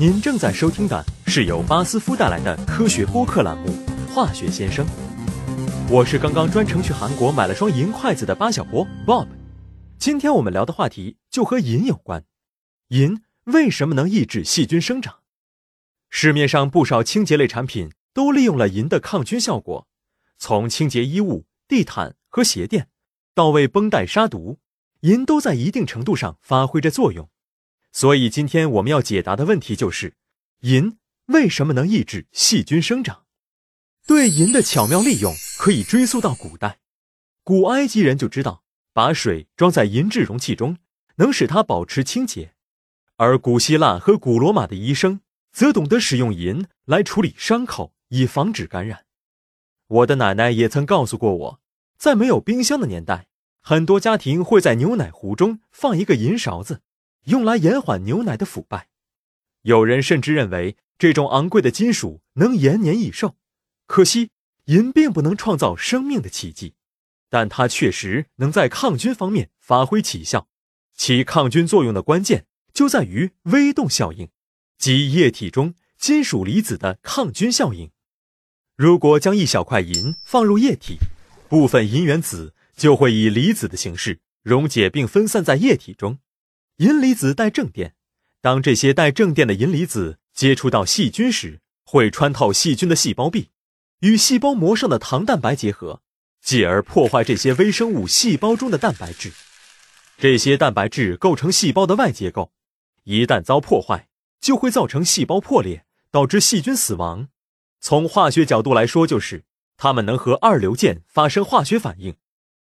您正在收听的是由巴斯夫带来的科学播客栏目《化学先生》，我是刚刚专程去韩国买了双银筷子的巴小波 Bob。今天我们聊的话题就和银有关，银为什么能抑制细菌生长？市面上不少清洁类产品都利用了银的抗菌效果，从清洁衣物、地毯和鞋垫，到为绷带杀毒，银都在一定程度上发挥着作用。所以今天我们要解答的问题就是：银为什么能抑制细菌生长？对银的巧妙利用可以追溯到古代，古埃及人就知道把水装在银质容器中能使它保持清洁，而古希腊和古罗马的医生则懂得使用银来处理伤口，以防止感染。我的奶奶也曾告诉过我，在没有冰箱的年代，很多家庭会在牛奶壶中放一个银勺子。用来延缓牛奶的腐败，有人甚至认为这种昂贵的金属能延年益寿。可惜，银并不能创造生命的奇迹，但它确实能在抗菌方面发挥奇效。其抗菌作用的关键就在于微动效应，即液体中金属离子的抗菌效应。如果将一小块银放入液体，部分银原子就会以离子的形式溶解并分散在液体中。银离子带正电，当这些带正电的银离子接触到细菌时，会穿透细菌的细胞壁，与细胞膜上的糖蛋白结合，继而破坏这些微生物细胞中的蛋白质。这些蛋白质构成细胞的外结构，一旦遭破坏，就会造成细胞破裂，导致细菌死亡。从化学角度来说，就是它们能和二硫键发生化学反应，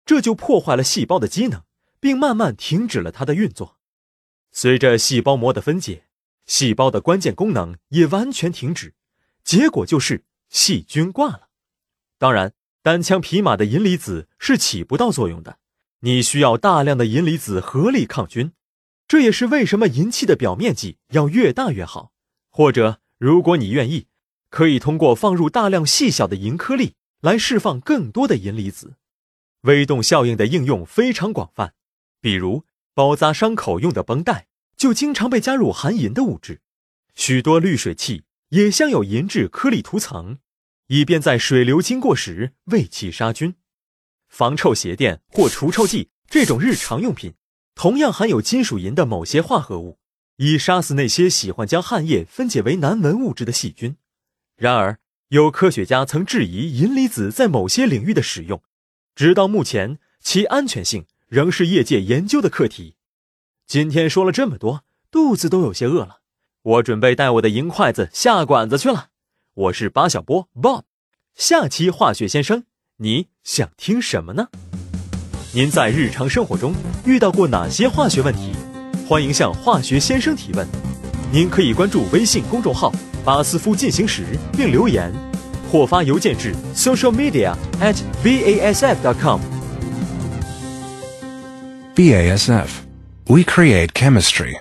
这就破坏了细胞的机能，并慢慢停止了它的运作。随着细胞膜的分解，细胞的关键功能也完全停止，结果就是细菌挂了。当然，单枪匹马的银离子是起不到作用的，你需要大量的银离子合力抗菌。这也是为什么银器的表面积要越大越好。或者，如果你愿意，可以通过放入大量细小的银颗粒来释放更多的银离子。微动效应的应用非常广泛，比如。包扎伤口用的绷带就经常被加入含银的物质，许多滤水器也镶有银质颗粒涂层，以便在水流经过时为其杀菌。防臭鞋垫或除臭剂这种日常用品，同样含有金属银的某些化合物，以杀死那些喜欢将汗液分解为难闻物质的细菌。然而，有科学家曾质疑银离子在某些领域的使用，直到目前，其安全性。仍是业界研究的课题。今天说了这么多，肚子都有些饿了，我准备带我的银筷子下馆子去了。我是巴小波 Bob，下期化学先生，你想听什么呢？您在日常生活中遇到过哪些化学问题？欢迎向化学先生提问。您可以关注微信公众号“巴斯夫进行时”并留言，或发邮件至 socialmedia@vasf.com BASF. We create chemistry.